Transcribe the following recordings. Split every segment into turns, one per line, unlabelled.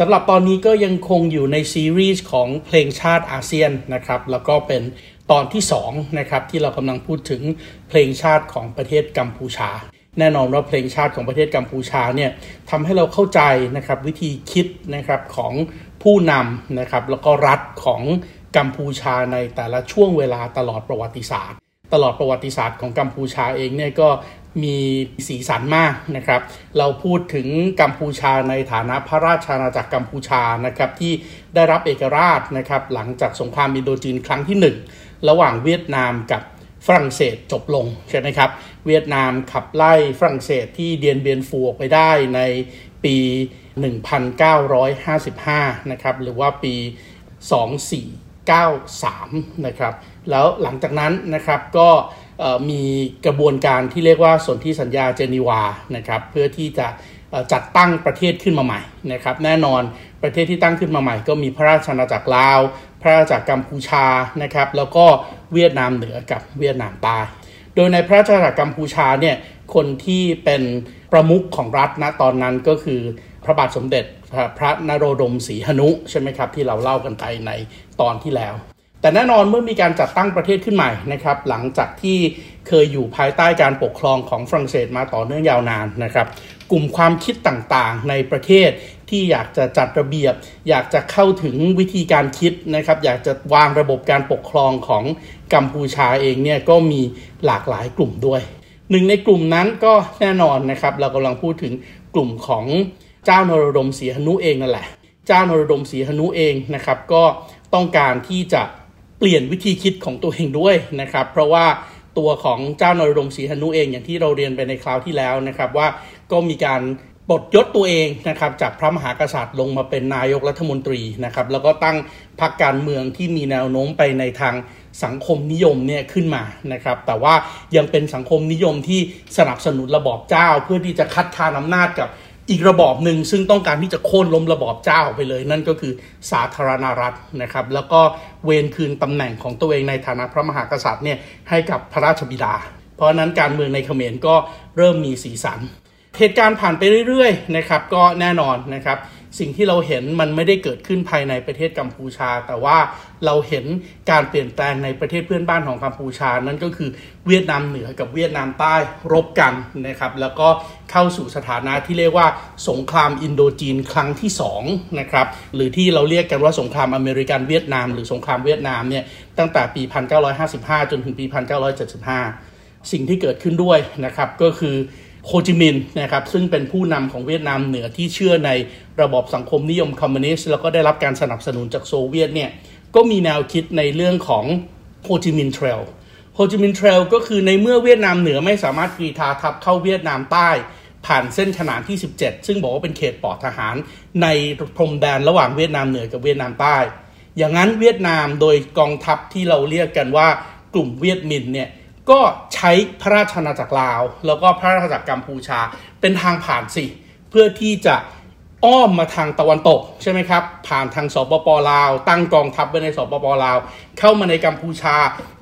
สำหรับตอนนี้ก็ยังคงอยู่ในซีรีส์ของเพลงชาติอาเซียนนะครับแล้วก็เป็นตอนที่2นะครับที่เรากำลังพูดถึงเพลงชาติของประเทศกัมพูชา แน่นอนว่าเพลงชาติของประเทศกัมพูชาเนี่ยทำให้เราเข้าใจนะครับวิธีคิดนะครับของผู้นำนะครับแล้วก็รัฐของกัมพูชาในแต่ละช่วงเวลาตลอดประวัติศาสตร์ ตลอดประวัติศาสตร์ของกัมพูชาเองเนี่ยก็ มีสีสันมากนะครับ เราพูดถึงกัมพูชาในฐานะพระราชอาณาจักรกัมพูชานะครับที่ได้รับเอกราชนะครับหลังจากสงครามอินโดจีนครั้งที่ 1 ระหว่างเวียดนามกับฝรั่งเศสจบลงใช่ไหมครับ เวียดนามขับไล่ฝรั่งเศสที่เดียนเบียนฟูออกไปได้ในปี 1955 นะครับ หรือว่าปี 2493 นะครับ แล้วหลังจากนั้นนะครับก็ มีกระบวนการที่เรียกว่าสนธิสัญญาเจนีวานะครับเพื่อที่จะจัดตั้งประเทศขึ้นมาใหม่นะครับแน่นอนประเทศที่ตั้งขึ้นมาใหม่ ก็มีพระราชอาณาจักรลาว พระราชอาณาจักรกัมพูชานะครับแล้วก็เวียดนามเหนือกับเวียดนามใต้โดยในพระราชอาณาจักรกัมพูชาเนี่ยคนที่เป็นประมุขของรัฐณตอนนั้นก็คือพระบาทสมเด็จพระนโรดมศรีหนุใช่ไหมครับที่เราเล่ากันไปในตอนที่แล้ว แต่แน่นอนเมื่อมีการจัดตั้งประเทศขึ้นใหม่นะครับหลังจากที่เคยอยู่ภายใต้การปกครองของฝรั่งเศสมาต่อเนื่องยาวนานนะครับ กลุ่มความคิดต่างๆในประเทศที่อยากจะจัดระเบียบ อยากจะเข้าถึงวิธีการคิดนะครับ อยากจะวางระบบการปกครองของกัมพูชาเองเนี่ยก็มีหลากหลายกลุ่มด้วย หนึ่งในกลุ่มนั้นก็แน่นอนนะครับ เรากำลังพูดถึงกลุ่มของเจ้านรดมศรีหนุเองนั่นแหละ เจ้านรดมศรีหนุเองนะครับ ก็ต้องการที่จะ เปลี่ยนวิธีคิดของตัวเองด้วยนะครับ เพราะว่าตัวของเจ้านรดมศรีหนุเองอย่างที่เราเรียนไปในคราวที่แล้วนะครับว่าก็มีการปลดยศตัวเองนะครับจากพระมหากษัตริย์ลงมาเป็นนายกรัฐมนตรีนะครับแล้วก็ตั้งพรรคการเมืองที่มีแนวโน้มไปในทางสังคมนิยมเนี่ยขึ้นมานะครับแต่ว่ายังเป็นสังคมนิยมที่สนับสนุนระบอบเจ้า เพื่อที่จะคัดค้านอำนาจกับ อีกระบอบหนึ่งซึ่งต้องการที่จะโค่นล้มระบอบเจ้าไปเลย นั่นก็คือสาธารณรัฐนะครับ แล้วก็เวนคืนตำแหน่งของตัวเองในฐานะพระมหากษัตริย์เนี่ยให้กับพระราชบิดา เพราะนั้นการเมืองในเขมรก็เริ่มมีสีสัน เหตุการณ์ผ่านไปเรื่อยๆนะครับก็แน่นอนนะครับ สิ่งที่เราเห็นมันไม่ได้เกิดขึ้นภายในประเทศกัมพูชา แต่ว่าเราเห็นการเปลี่ยนแปลงในประเทศเพื่อนบ้านของกัมพูชา นั่นก็คือเวียดนามเหนือกับเวียดนามใต้รบกันนะครับแล้วก็เข้าสู่สถานะที่เรียกว่าสงครามอินโดจีนครั้งที่2นะครับหรือที่เราเรียกกันว่าสงครามอเมริกันเวียดนาม หรือสงครามเวียดนามเนี่ยตั้งแต่ปี 1955 จนถึงปี 1975 สิ่งที่เกิดขึ้นด้วยนะครับก็คือ โฮจิมินห์นะครับซึ่งเป็นผู้นำของเวียดนามเหนือที่เชื่อในระบอบสังคมนิยมคอมมิวนิสต์แล้วก็ได้รับการสนับสนุนจากโซเวียตเนี่ยก็มีแนวคิดในเรื่องของโฮจิมินห์ Trail โฮจิมินห์ Trail ก็คือในเมื่อเวียดนามเหนือไม่สามารถกรีธาทัพเข้าเวียดนามใต้ผ่านเส้นขนานที่ 17 ซึ่งบอกว่าเป็นเขตปลอดทหาร ในพรมแดนระหว่างเวียดนามเหนือกับเวียดนามใต้ อย่างนั้นเวียดนามโดยกองทัพที่เราเรียกกันว่ากลุ่มเวียดมินเนี่ย ก็ใช้พระราชอาณาจักรลาว แล้วก็พระราชอาณาจักรกัมพูชาเป็นทางผ่านสิ เพื่อที่จะอ้อมมาทางตะวันตกใช่ไหมครับ ผ่านทางสปปลาว ตั้งกองทัพไว้ในสปปลาว เข้ามาในกัมพูชา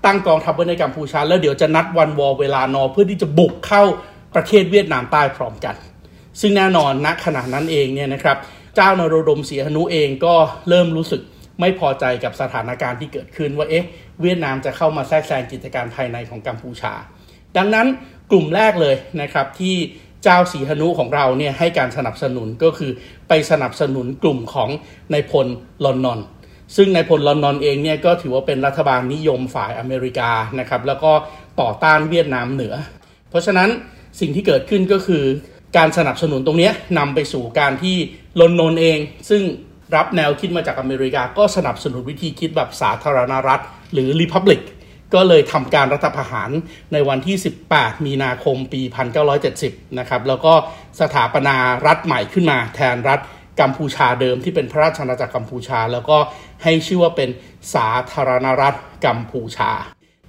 ตั้งกองทัพไว้ในกัมพูชา แล้วเดี๋ยวจะนัดวันวอเวลานอเพื่อที่จะบุกเข้าประเทศเวียดนามใต้พร้อมกัน ซึ่งแน่นอนณขณะนั้นเองเนี่ยนะครับเจ้านโรดมเสียหนุเองก็เริ่มรู้สึกไม่พอใจกับสถานการณ์ที่เกิดขึ้นว่าเอ๊ะ เวียดนามจะเข้ามาแทรกแซงกิจการภายในของกัมพูชา ดังนั้นกลุ่มแรกเลยนะครับที่เจ้าสีหนุของเราเนี่ยให้การสนับสนุนก็คือไปสนับสนุนกลุ่มของนายพลลอนนอนซึ่งนายพลลอนนอนเองเนี่ยก็ถือว่าเป็นรัฐบาลนิยมฝ่ายอเมริกานะครับแล้วก็ต่อต้านเวียดนามเหนือ เพราะฉะนั้นสิ่งที่เกิดขึ้นก็คือการสนับสนุนตรงนี้นำไปสู่การที่ลอนนอนเอง ซึ่งรับแนวคิดมาจากอเมริกาก็สนับสนุนวิธีคิดแบบสาธารณรัฐ หรือ Republic ก็เลยทำการรัฐประหารในวันที่ 18 มีนาคมปี 1970 นะครับ แล้วก็สถาปนารัฐใหม่ขึ้นมาแทนรัฐกัมพูชาเดิมที่เป็นพระราชอาณาจักรกัมพูชา แล้วก็ให้ชื่อว่าเป็นสาธารณรัฐกัมพูชา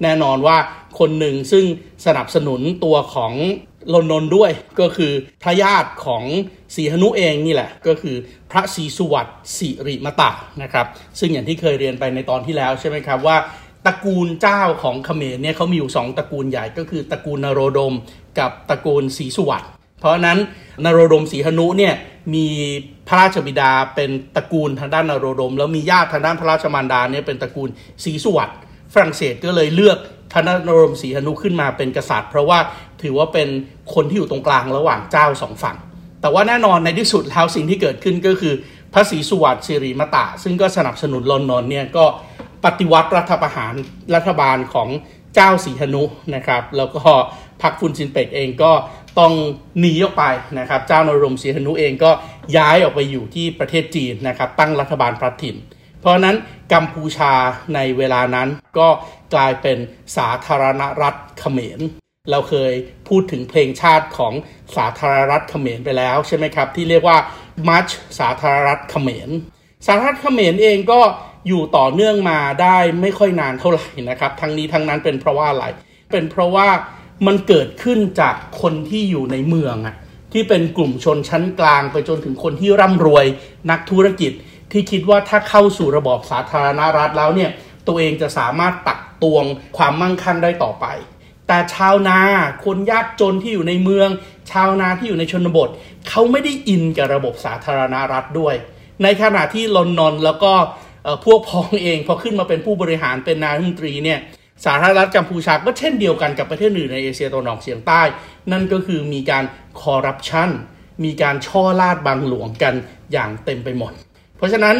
แน่นอนว่าคนหนึ่งซึ่งสนับสนุนตัวของลนนด้วยก็คือพระญาติของสีหนุเองนี่แหละ ก็คือพระศรีสุวัตสิริมตะนะครับ ซึ่งอย่างที่เคยเรียนไปในตอนที่แล้วใช่ไหมครับว่าตระกูลเจ้าของเขมรเนี่ยเขามีอยู่สองตระกูลใหญ่ก็คือตระกูลนโรดม กับตระกูลศรีสุวัตเพราะนั้นนโรดมศรีหนุเนี่ยมีพระราชบิดาเป็นตระกูลทางด้านนโรดม แล้วมีญาติทางด้านพระราชมารดาเนี่ยเป็นตระกูลศรีสุวัต ฝรั่งเศสก็เลยเลือกทานนรมศรีหนุขึ้นมาเป็นกษัตริย์ เพราะว่าถือว่าเป็นคนที่อยู่ตรงกลางระหว่างเจ้าสองฝั่ง แต่ว่าแน่นอนในที่สุดแล้วสิ่งที่เกิดขึ้นก็คือพระศรีสุวัตสิริมตะ ซึ่งก็สนับสนุนลอนนอนเนี่ยก็ปฏิวัติรัฐประหารรัฐบาลของเจ้าสีหนุนะครับ แล้วก็พรรคฟุนซินเปกเองก็ต้องหนีออกไปนะครับ เจ้านรมสีหนุเองก็ย้ายออกไปอยู่ที่ประเทศจีนนะครับ ตั้งรัฐบาลพระถิ่น เพราะนั้นกัมพูชาในเวลานั้นก็กลายเป็นสาธารณรัฐเขมร เราเคยพูดถึงเพลงชาติของสาธารณรัฐเขมรไปแล้วใช่ไหมครับ ที่เรียกว่ามัชสาธารณรัฐเขมร สาธารณรัฐเขมรเองก็อยู่ต่อเนื่องมาได้ไม่ค่อยนานเท่าไหร่นะครับ ทั้งนี้ทั้งนั้นเป็นเพราะว่าอะไร เป็นเพราะว่ามันเกิดขึ้นจากคนที่อยู่ในเมืองอะที่เป็นกลุ่มชนชั้นกลางไปจนถึงคนที่ร่ำรวยนักธุรกิจ ที่คิดว่าถ้าเข้าสู่ระบอบสาธารณรัฐแล้วเนี่ยตัวเองจะสามารถตักตวงความมั่งคั่งได้ต่อไป แต่ชาวนาคนยากจนที่อยู่ในเมือง ชาวนาที่อยู่ในชนบท เขาไม่ได้อินกับระบบสาธารณรัฐด้วย ในขณะที่ลอนนอนแล้วก็พวกพ้องเองพอขึ้นมาเป็นผู้บริหารเป็นนายรัฐมนตรีเนี่ยสาธารณรัฐกัมพูชาก็เช่นเดียวกันกับประเทศอื่นในเอเชียตะวันออกเฉียงใต้ นั่นก็คือมีการคอร์รัปชันมีการช่อลาดบางหลวงกันอย่างเต็มไปหมด เพราะฉะนั้น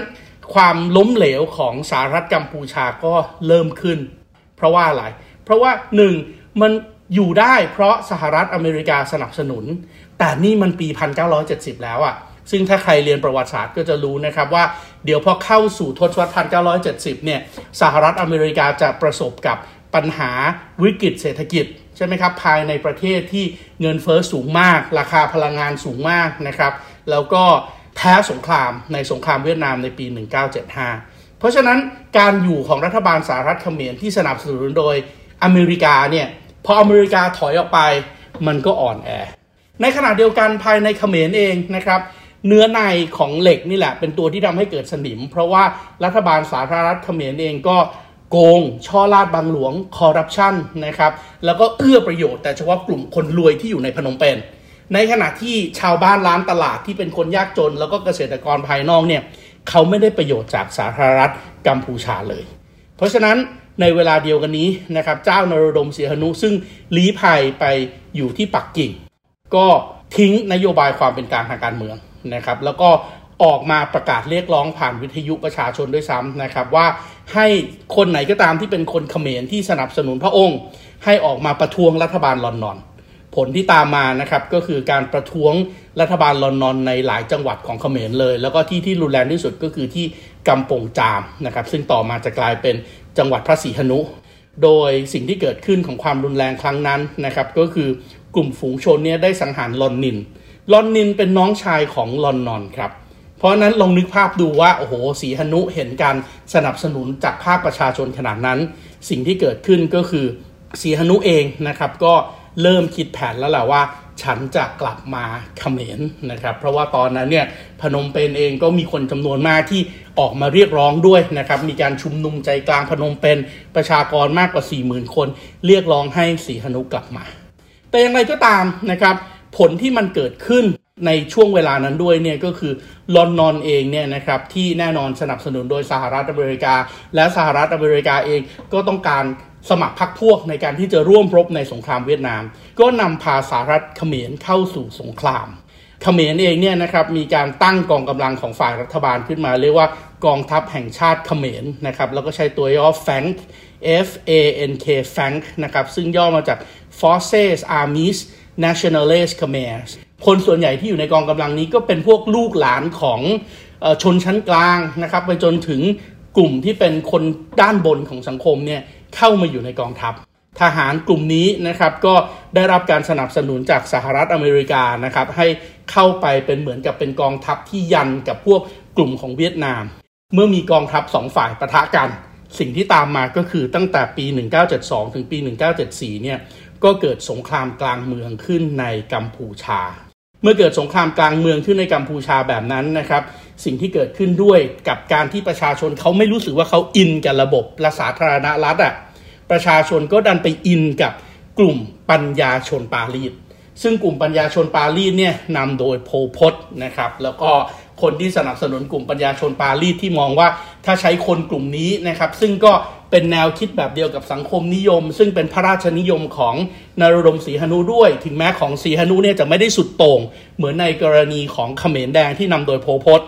ความล้มเหลวของสหรัฐกัมพูชาก็เริ่มขึ้น เพราะว่าอะไร เพราะว่าหนึ่งมันอยู่ได้เพราะสหรัฐอเมริกาสนับสนุน แต่นี่มันปี 1970 แล้วอะ่ะ ซึ่งถ้าใครเรียนประวัติศาสตร์ก็จะรู้นะครับว่าเดี๋ยวพอเข้าสู่ทศวรรษ 1970 เนี่ยสหรัฐอเมริกาจะประสบกับปัญหาวิกฤตเศรษฐกิจใช่ไหมครับภายในประเทศที่เงินเฟอ้อสูงมาก ราคาพลังงานสูงมากนะครับ แล้วก็ แพ้สงครามในสงครามเวียดนามในปี 1975 เพราะฉะนั้นการอยู่ของรัฐบาลสหรัฐเขมรที่สนับสนุนโดยอเมริกาเนี่ยพออเมริกาถอยออกไปมันก็อ่อนแอ ในขณะเดียวกันภายในเขมรเองนะครับเนื้อในของเหล็กนี่แหละ เป็นตัวที่ทำให้เกิดสนิม เพราะว่ารัฐบาลสาธารณรัฐเขมรเองก็โกง ช่อลาดบางหลวงคอร์รัปชันนะครับแล้วก็เอื้อประโยชน์แต่เฉพาะกลุ่มคนรวยที่อยู่ในพนมเปญ ในขณะที่ชาวบ้านร้านตลาดที่เป็นคนยากจน แล้วก็เกษตรกรภายนอกเนี่ยเขาไม่ได้ประโยชน์จากสาธารณรัฐกัมพูชาเลย เพราะฉะนั้นในเวลาเดียวกันนี้นะครับเจ้านรดมเสียหนุซึ่งลี้ภัยไปอยู่ที่ปักกิ่ง ก็ทิ้งนโยบายความเป็นกลางทางการเมืองนะครับ แล้วก็ออกมาประกาศเรียกร้องผ่านวิทยุประชาชนด้วยซ้ำนะครับ ว่าให้คนไหนก็ตามที่เป็นคนเขมรที่สนับสนุนพระองค์ ให้ออกมาประท้วงรัฐบาลลอนนอน ผลที่ตามมานะครับก็คือการประท้วงรัฐบาลลอนนอนในหลายจังหวัดของเขมรเลย แล้วก็ที่ที่รุนแรงที่สุดก็คือที่กำปงจามนะครับซึ่งต่อมาจะกลายเป็นจังหวัดพระศรีหนุ โดยสิ่งที่เกิดขึ้นของความรุนแรงครั้งนั้นนะครับก็คือกลุ่มฝูงชนเนี่ยได้สังหารลอนนิน ลอนนินเป็นน้องชายของลอนนอนครับเพราะนั้นลองนึกภาพดูว่าโอ้โหสีหนุเห็นการสนับสนุนจากภาคประชาชนขนาดนั้น สิ่งที่เกิดขึ้นก็คือสีหนุเองนะครับก็ เริ่มคิดแผนแล้วแหละว่า ฉันจะกลับมาเขมรนะครับ เพราะว่าตอนนั้นเนี่ยพนมเปญเองก็มีคนจำนวนมากที่ออกมาเรียกร้องด้วยนะครับ มีการชุมนุมใจกลางพนมเปญประชากรมากกว่า 40,000 คน เรียกร้องให้สีหนุกลับมา แต่อย่างไรก็ตามนะครับ ผลที่มันเกิดขึ้นในช่วงเวลานั้นด้วยเนี่ยก็คือลอนนอนเองเนี่ยนะครับที่แน่นอนสนับสนุนโดยสหรัฐอเมริกา และสหรัฐอเมริกาเองก็ต้องการ สมัครพรรคพวกในการที่จะร่วมรบในสงครามเวียดนาม ก็นำพาสหรัฐเขมรเข้าสู่สงครามเขมรเองเนี่ยนะครับมีการตั้งกองกำลังของฝ่ายรัฐบาลขึ้นมา เรียกว่ากองทัพแห่งชาติเขมรนะครับแล้วก็ใช้ตัวย่อ FANK F A N K FANK นะครับซึ่งย่อมาจาก Forces Armies Nationalist Khmer คนส่วนใหญ่ที่อยู่ในกองกำลังนี้ก็เป็นพวกลูกหลานของชนชั้นกลางนะครับไปจนถึงกลุ่มที่เป็นคนด้านบนของสังคมเนี่ย เข้ามาอยู่ในกองทัพ ทหารกลุ่มนี้นะครับก็ได้รับการสนับสนุนจากสหรัฐอเมริกานะครับให้เข้าไปเป็นเหมือนกับเป็นกองทัพที่ยันกับพวกกลุ่มของเวียดนาม เมื่อมีกองทัพสองฝ่ายปะทะกัน สิ่งที่ตามมาก็คือตั้งแต่ปี 1972 ถึงปี 1974 เนี่ยก็เกิดสงครามกลางเมืองขึ้นในกัมพูชา เมื่อเกิดสงครามกลางเมืองขึ้นในกัมพูชาแบบนั้นนะครับ สิ่งที่เกิดขึ้นด้วยกับการที่ประชาชนเขาไม่รู้สึกว่าเขาอินกับระบบรัสาธารณรัฐอะ่ะประชาชนก็ดันไปอินกับกลุ่มปัญญาชนปารีสซึ่งกลุ่มปัญญาชนปารีสเนี่ยนำโดยโพพศนะครับ แล้วก็ คนที่สนับสนุนกลุ่มปัญญาชนปารีสที่มองว่าถ้าใช้คนกลุ่มนี้นะครับซึ่งก็เป็นแนวคิดแบบเดียวกับสังคมนิยม ซึ่งเป็นพระราชนิยมของนารดมศรีหนุด้วย ถึงแม้ของศรีหนุเนี่ยจะไม่ได้สุดโต่งเหมือนในกรณีของเขมรแดงที่นำโดยโพพศ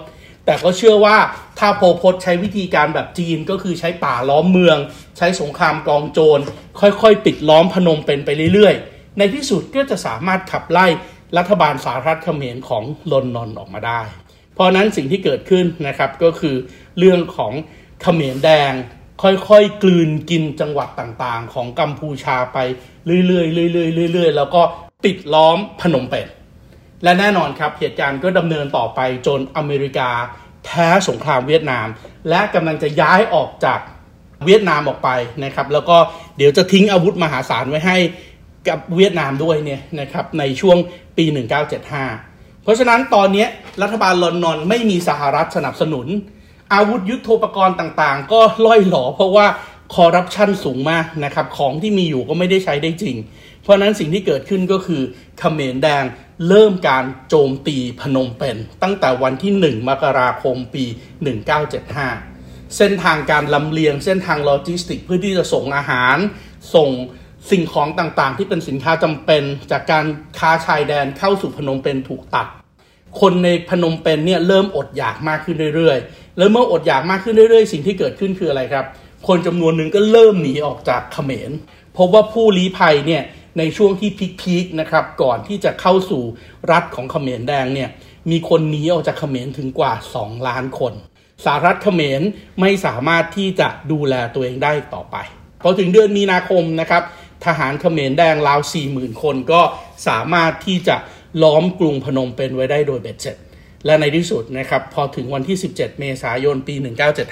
แต่ก็เชื่อว่าถ้าโพพศใช้วิธีการแบบจีนก็คือใช้ป่าล้อมเมือง ใช้สงครามกองโจร ค่อยๆ ปิดล้อมพนมเป็นไปเรื่อยๆ ในที่สุดก็จะสามารถขับไล่รัฐบาลสาธารณเขมรของลอนนอนออกมาได้ ราะนั้นสิ่งที่เกิดขึ้นนะครับก็คือเรื่องของเขมรแดง ค่อยๆกลืนกินจังหวัดต่างๆ ของกัมพูชาไปเรื่อยๆเรื่อยๆเรื่อยๆแล้วก็ปิดล้อมพนมเปญและแน่นอนครับเหตุการณ์ก็ดำเนินต่อไปจนอเมริกาแพ้สงครามเวียดนาม และกำลังจะย้ายออกจากเวียดนามออกไปนะครับ แล้วก็เดี๋ยวจะทิ้งอาวุธมหาศาลไว้ให้กับเวียดนามด้วยเนี่ยนะครับในช่วงปี 1975 เพราะฉะนั้นตอนนี้ รัฐบาลลอนนอนไม่มีสหรัฐสนับสนุน อาวุธยุโทโธปกรณ์ต่างๆ ก็ล่อยหลอเพราะว่าคอร์รัปชันสูงมากนะครับ ของที่มีอยู่ก็ไม่ได้ใช้ได้จริง เพราะนั้นสิ่งที่เกิดขึ้นก็คือเขมรแดงเริ่มการโจมตีพนมเปญตั้งแต่วันที่ 1 มกราคมปี 1975 เส้นทางการลำเลียงเส้นทางโลจิสติก เพื่อที่จะส่งอาหาร ส่งสิ่งของต่างๆ ที่เป็นสินค้าจำเป็น จากการค้าชายแดนเข้าสู่พนมเปญถูกตัด คนในพนมเปญเนี่ยเริ่มอดอยากมากขึ้นเรื่อยๆ แล้วเมื่ออดอยากมากขึ้นเรื่อยๆ สิ่งที่เกิดขึ้นคืออะไรครับ คนจำนวนหนึ่งก็เริ่มหนีออกจากเขมรพบว่าผู้ลี้ภัยเนี่ยในช่วงที่พีคๆนะครับก่อนที่จะเข้าสู่รัฐของเขมรแดงเนี่ยมีคนหนีออกจากเขมรถึงกว่า 2 ล้านคนสารัฐเขมรไม่สามารถที่จะดูแลตัวเองได้ต่อไปพอถึงเดือนมีนาคมนะครับทหารเขมรแดงราว 40,000 คนก็สามารถที่จะ ล้อมกรุงพนมเปญไว้ได้โดยเบ็ดเสร็จ และในที่สุดนะครับพอถึงวันที่ 17 เมษายนปี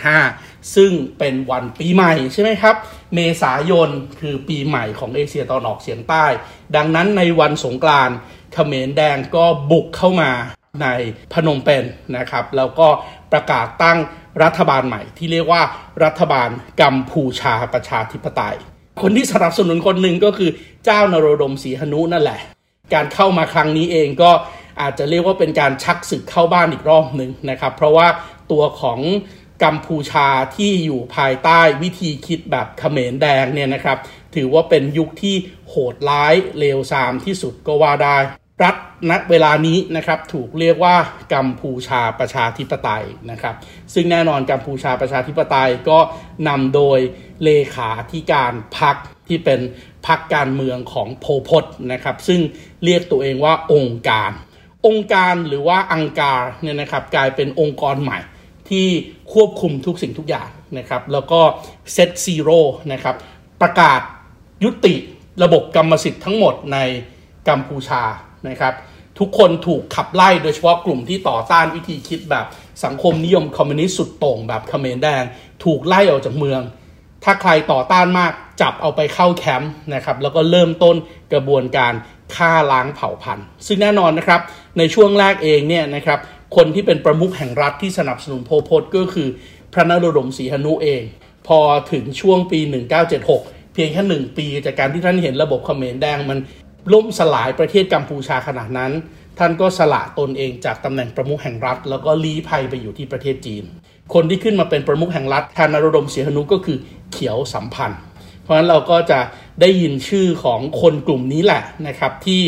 1975 ซึ่งเป็นวันปีใหม่ใช่ไหมครับ เมษายนคือปีใหม่ของเอเชียตะวันออกเฉียงใต้ ดังนั้นในวันสงกรานต์เขมรแดงก็บุกเข้ามาในพนมเปญนะครับ แล้วก็ประกาศตั้งรัฐบาลใหม่ที่เรียกว่ารัฐบาลกัมพูชาประชาธิปไตย คนที่สนับสนุนคนหนึ่งก็คือเจ้านโรดมศรีหนุนั่นแหละ การเข้ามาครั้งนี้เองก็อาจจะเรียกว่าเป็นการชักศึกเข้าบ้านอีกรอบหนึ่งนะครับ เพราะว่าตัวของกัมพูชาที่อยู่ภายใต้วิธีคิดแบบเขมรแดงเนี่ยนะครับ ถือว่าเป็นยุคที่โหดร้ายเลวทรามที่สุดก็ว่าได้ รัฐณเวลานี้นะครับถูกเรียกว่ากัมพูชาประชาธิปไตยนะครับ ซึ่งแน่นอนกัมพูชาประชาธิปไตยก็นำโดยเลขาธิการพรรคที่เป็น พรรคการเมืองของโพพศนะครับ ซึ่งเรียกตัวเองว่าองค์การ องค์การหรือว่าอังการเนี่ยนะครับกลายเป็นองค์กรใหม่ที่ควบคุมทุกสิ่งทุกอย่างนะครับ แล้วก็ set zero นะครับ ประกาศยุติระบบกรรมสิทธิ์ทั้งหมดในกัมพูชานะครับ ทุกคนถูกขับไล่โดยเฉพาะกลุ่มที่ต่อต้านวิธีคิดแบบสังคมนิยมคอมมิวนิสต์สุดโต่งแบบเขมรแดง ถูกไล่ออกจากเมือง ถ้าใครต่อต้านมาก จับเอาไปเข้าแคมป์นะครับแล้วก็เริ่มต้นกระบวนการฆ่าล้างเผ่าพันธุ์ ซึ่งแน่นอนนะครับในช่วงแรกเองเนี่ยนะครับคนที่เป็นประมุขแห่งรัฐที่สนับสนุนโพพศก็คือพระนโรดมศรีหนุเอง พอถึงช่วงปี 1976 เพียงแค่หนึ่งปีจากการที่ท่านเห็นระบบเขมรแดงมันล่มสลายประเทศกัมพูชาขนาดนั้น ท่านก็สละตนเองจากตำแหน่งประมุขแห่งรัฐ แล้วก็ลี้ภัยไปอยู่ที่ประเทศจีน คนที่ขึ้นมาเป็นประมุขแห่งรัฐทานนรดมศรีหนุก็คือเขียวสัมพันธ์ ราะฉะนั้นเราก็จะได้ยินชื่อของคนกลุ่มนี้แหละนะครับ ที่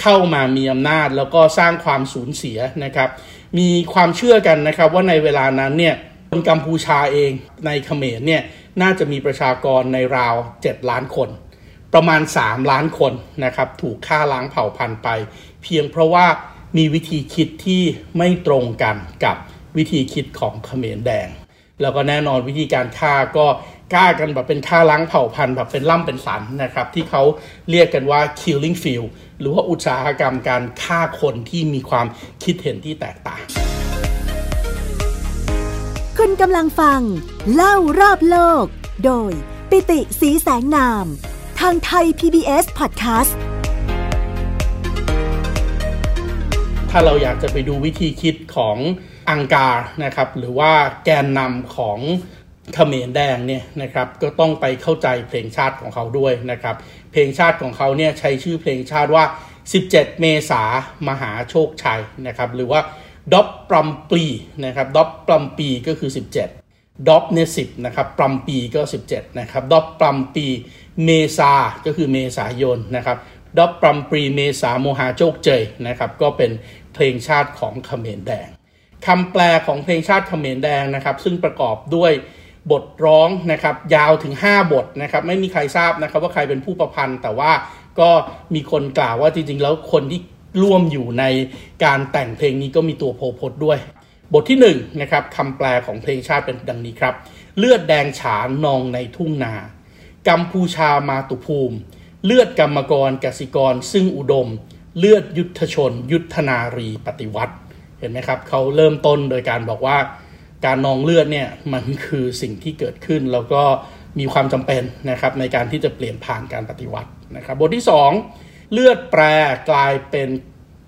เข้ามามีอำนาจแล้วก็สร้างความสูญเสียนะครับ มีความเชื่อกันนะครับว่าในเวลานั้นเนี่ยคนกัมพูชาเองในเขมรเนี่ยน่าจะมีประชากรในราว 7 ล้านคน ประมาณ 3 ล้านคนนะครับถูกฆ่าล้างเผ่าพันธุ์ไป เพียงเพราะว่ามีวิธีคิดที่ไม่ตรงกันกับวิธีคิดของเขมรแดง แล้วก็แน่นอนวิธีการฆ่าก็ฆ่ากันแบบเป็นฆ่าล้างเผ่าพันธุ์แบบเป็นล่ำเป็นสันนะครับ ที่เขาเรียกกันว่า killing field หรือว่าอุตสาหกรรมการฆ่าคนที่มีความคิดเห็นที่แตกต่าง
คุณกำลังฟัง เล่ารอบโลก โดย ปิติสีแสงนาม ทางไทย PBS Podcast
ถ้าเราอยากจะไปดูวิธีคิดของ อังการนะครับหรือว่าแกนนำของเขมรแดงเนี่ยนะครับก็ต้องไปเข้าใจเพลงชาติของเขาด้วยนะครับเพลงชาติของเขาเนี่ยใช้ชื่อเพลงชาติว่า 17 เมษามหาโชคชัยนะครับหรือว่าดอปปรัมปีนะครับดอปปรัมปีก็คือ 17ดอปเนี่ยสินะครับปรัมปีก็ 17นะครับดอปปรัมปีเมษาก็คือเมษายนนะครับดอปปรัมปีเมษาโมหาโชคเจยนะครับก็เป็นเพลงชาติของเขมรแดง คำแปลของเพลงชาติเขมรแดงนะครับ ซึ่งประกอบด้วยบทร้องนะครับยาวถึง 5 บทนะครับไม่มีใครทราบนะครับว่าใครเป็นผู้ประพันธ์ แต่ว่าก็มีคนกล่าวว่าจริงๆ แล้วคนที่ร่วมอยู่ในการแต่งเพลงนี้ก็มีตัวโพพดด้วย บทที่1นะครับคำแปลของเพลงชาติเป็นดังนี้ครับ เลือดแดงฉานนองในทุ่งนา กัมพูชามาตุภูมิ เลือดกรรมกรกสิกรซึ่งอุดม เลือดยุทธชน ยุทธนารีปฏิวัติ เห็นไหมครับเขาเริ่มต้นโดยการบอกว่าการนองเลือดเนี่ยมันคือสิ่งที่เกิดขึ้นแล้วก็มีความจำเป็นนะครับในการที่จะเปลี่ยนผ่านการปฏิวัตินะครับบทที่ 2 เลือดแปรกลายเป็น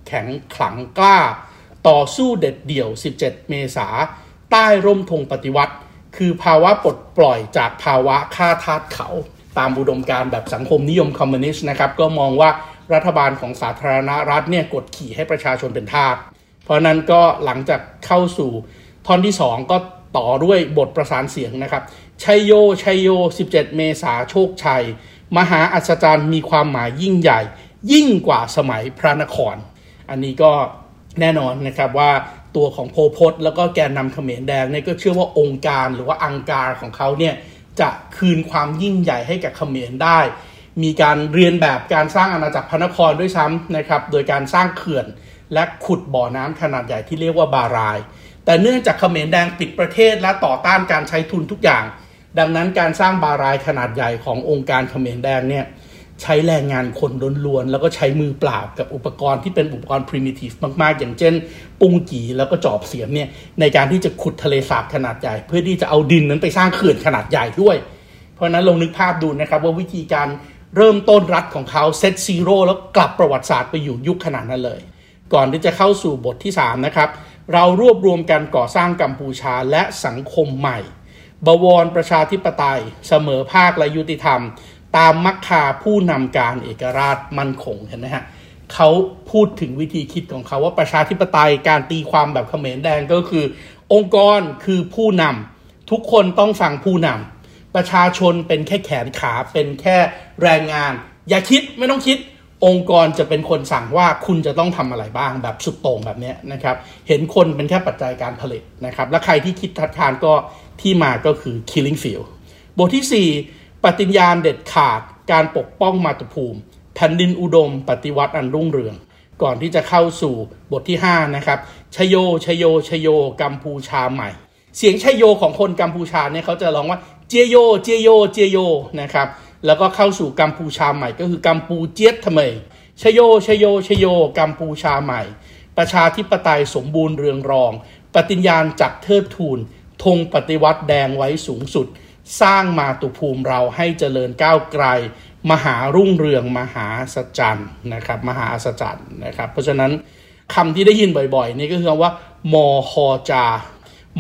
แข็งขลังกล้า ต่อสู้เด็ดเดี่ยว 17 เมษาใต้ร่มธงปฏิวัติ คือภาวะปลดปล่อยจากภาวะฆ่าทาสเขาตามอุดมการแบบสังคมนิยมคอมมิวนิสต์นะครับก็มองว่ารัฐบาลของสาธารณรัฐเนี่ยกดขี่ให้ประชาชนเป็นทาส เพราะนั้นก็หลังจากเข้าสู่ท่อนที่ 2 ก็ต่อด้วยบทประสานเสียงนะครับชัยโยชัยโย 17 เมษาโชคชัย มหาอัศจรรย์มีความหมายยิ่งใหญ่ ยิ่งกว่าสมัยพระนคร อันนี้ก็แน่นอนนะครับว่าตัวของโพพศแล้วก็แกนนำเขมรแดงเนี่ยก็เชื่อว่าองค์การหรือว่าอังการของเขาเนี่ยจะคืนความยิ่งใหญ่ให้กับเขมรได้ มีการเรียนแบบการสร้างอาณาจักรพระนครด้วยซ้ำนะครับ โดยการสร้างเขื่อน และขุดบ่อน้ำขนาดใหญ่ที่เรียกว่าบาราย แต่เนื่องจากเขมรแดงปิดประเทศและต่อต้านการใช้ทุนทุกอย่าง ดังนั้นการสร้างบารายขนาดใหญ่ขององค์การเขมรแดงเนี่ยใช้แรงงานคนล้วนๆแล้วก็ใช้มือเปล่ากับอุปกรณ์ที่เป็นอุปกรณ์ primitive มากๆ อย่างเช่น ปุงกีแล้วก็จอบเสียมเนี่ยในการที่จะขุดทะเลสาบขนาดใหญ่ เพื่อที่จะเอาดินนั้นไปสร้างเขื่อนขนาดใหญ่ด้วย เพราะนั้นลองนึกภาพดูนะครับว่าวิธีการเริ่มต้นรัฐของเขาเซตซีโร่แล้วกลับประวัติศาสตร์ไปอยู่ยุคขนาดนั้นเลย ก่อนที่จะเข้าสู่บทที่ 3 นะครับ เรารวบรวมกันก่อสร้างกัมพูชาและสังคมใหม่ บวรประชาธิปไตย เสมอภาคและยุติธรรม ตามมักคาผู้นำการเอกราชมั่นคงเห็นไหมฮะเขาพูดถึงวิธีคิดของเขาว่าประชาธิปไตยการตีความแบบเขมรแดงก็คือ องค์กรคือผู้นำทุกคนต้องฟังผู้นำประชาชนเป็นแค่แขนขาเป็นแค่แรงงาน อย่าคิดไม่ต้องคิด องค์กรจะเป็นคนสั่งว่าคุณจะต้องทำอะไรบ้างแบบสุดโต่งแบบนี้นะครับ เห็นคนเป็นแค่ปัจจัยการผลิตนะครับ และใครที่คิดทัดทานก็ที่มาก็คือ killing field บทที่ 4 ปฏิญญาณเด็ดขาดการปกป้องมาตุภูมิ แผ่นดินอุดม ปฏิวัติอันรุ่งเรือง ก่อนที่จะเข้าสู่บทที่ 5 นะครับชโยชโยชโยกัมพูชาใหม่ เสียงชโยของคนกัมพูชาเนี่ยเขาจะร้องว่าเจโยเจโยเจโยนะครับ แล้วก็เข้าสู่กัมพูชาใหม่ก็คือกัมพูเจียตทำไมชโยชโยชโย กัมพูชาใหม่ ประชาธิปไตยสมบูรณ์เรืองรอง ปฏิญญาณจักเทิดทูนธงปฏิวัติแดงไว้สูงสุด สร้างมาตุภูมิเราให้เจริญก้าวไกล มหารุ่งเรืองมหาสัจจันนะครับมหาสัจจันนะครับ เพราะฉะนั้นคำที่ได้ยินบ่อยๆ นี่ก็คือว่ามอฮอจา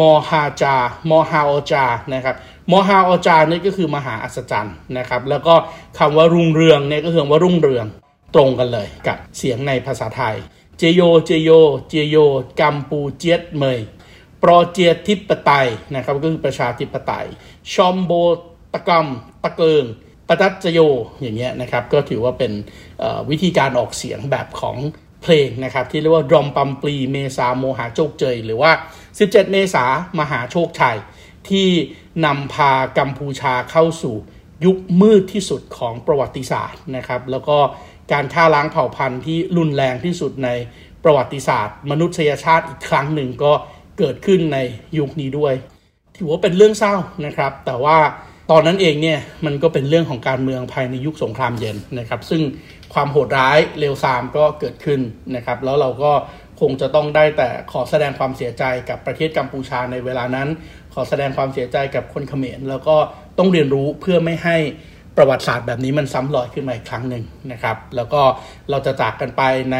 มอฮาจามอฮาอจานะครับมอฮาอจานี่ก็คือมหาอัศจรรย์นะครับ แล้วก็คำว่ารุ่งเรืองเนี่ยก็คือว่ารุ่งเรืองตรงกันเลยกับเสียงในภาษาไทย เจโย เจโย เจโย กัมปูเจียตเมยปรเจียทิปไตยนะครับก็คือประชาธิปไตย ชอมโบตะกรมตะเกิงปตัจโยอย่างเงี้ยนะครับก็ถือว่าเป็นวิธีการออกเสียงแบบของเพลงนะครับที่เรียกว่าดรอมปัมปลีเมษาโมหาโจกเจย หรือว่า 17 เมษามหาโชคชัย ที่นำพากัมพูชาเข้าสู่ยุคมืดที่สุดของประวัติศาสตร์นะครับ แล้วก็การฆ่าล้างเผ่าพันธุ์ที่รุนแรงที่สุดในประวัติศาสตร์ มนุษยชาติอีกครั้งหนึ่งก็เกิดขึ้นในยุคนี้ด้วย ถือว่าเป็นเรื่องเศร้านะครับ แต่ว่าตอนนั้นเองเนี่ยมันก็เป็นเรื่องของการเมืองภายในยุคสงครามเย็นนะครับ ซึ่งความโหดร้ายเลวทรามก็เกิดขึ้นนะครับ แล้วเราก็ คงจะต้องได้แต่ขอแสดงความเสียใจกับประเทศกัมพูชาในเวลานั้น ขอแสดงความเสียใจกับคนเขมร แล้วก็ต้องเรียนรู้เพื่อไม่ให้ประวัติศาสตร์แบบนี้มันซ้ำรอยขึ้นมาอีกครั้งหนึ่งนะครับ แล้วก็เราจะจากกันไปใน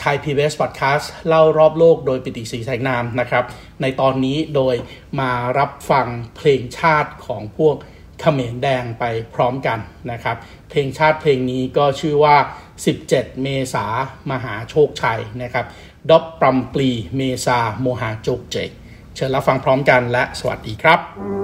ไทยพีบีเอสพอดแคสต์เล่ารอบโลกโดยปิติศรีแสงนามนะครับ ในตอนนี้โดยมารับฟังเพลงชาติของพวกเขมรแดงไปพร้อมกันนะครับ เพลงชาติเพลงนี้ก็ชื่อว่า 17 เมษามหาโชคชัยนะครับ ดอบปรัมปลีเมซาโมหาโจกเจเชิญรับฟังพร้อมกันและสวัสดีครับ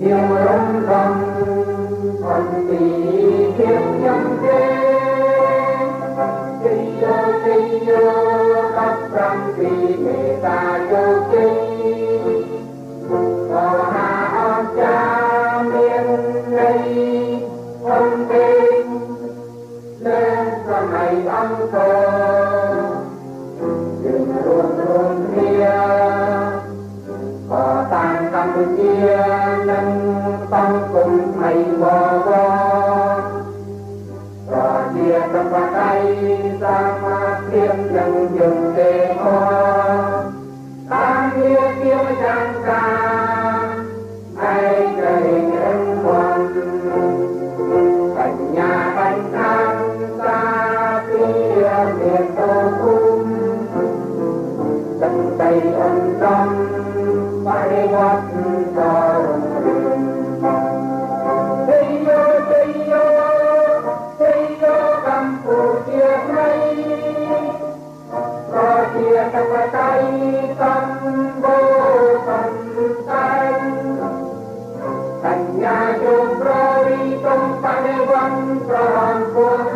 siêu lớn tâm thần tỷ kiếp nhân thế. Tình yêu tình yêu các tâm vì thế ta cho kết yên tâm phải bắt cho Hãy subscribe cho kênh Ghiền Mì Gõ Để không bỏ lỡ những video hấp dẫn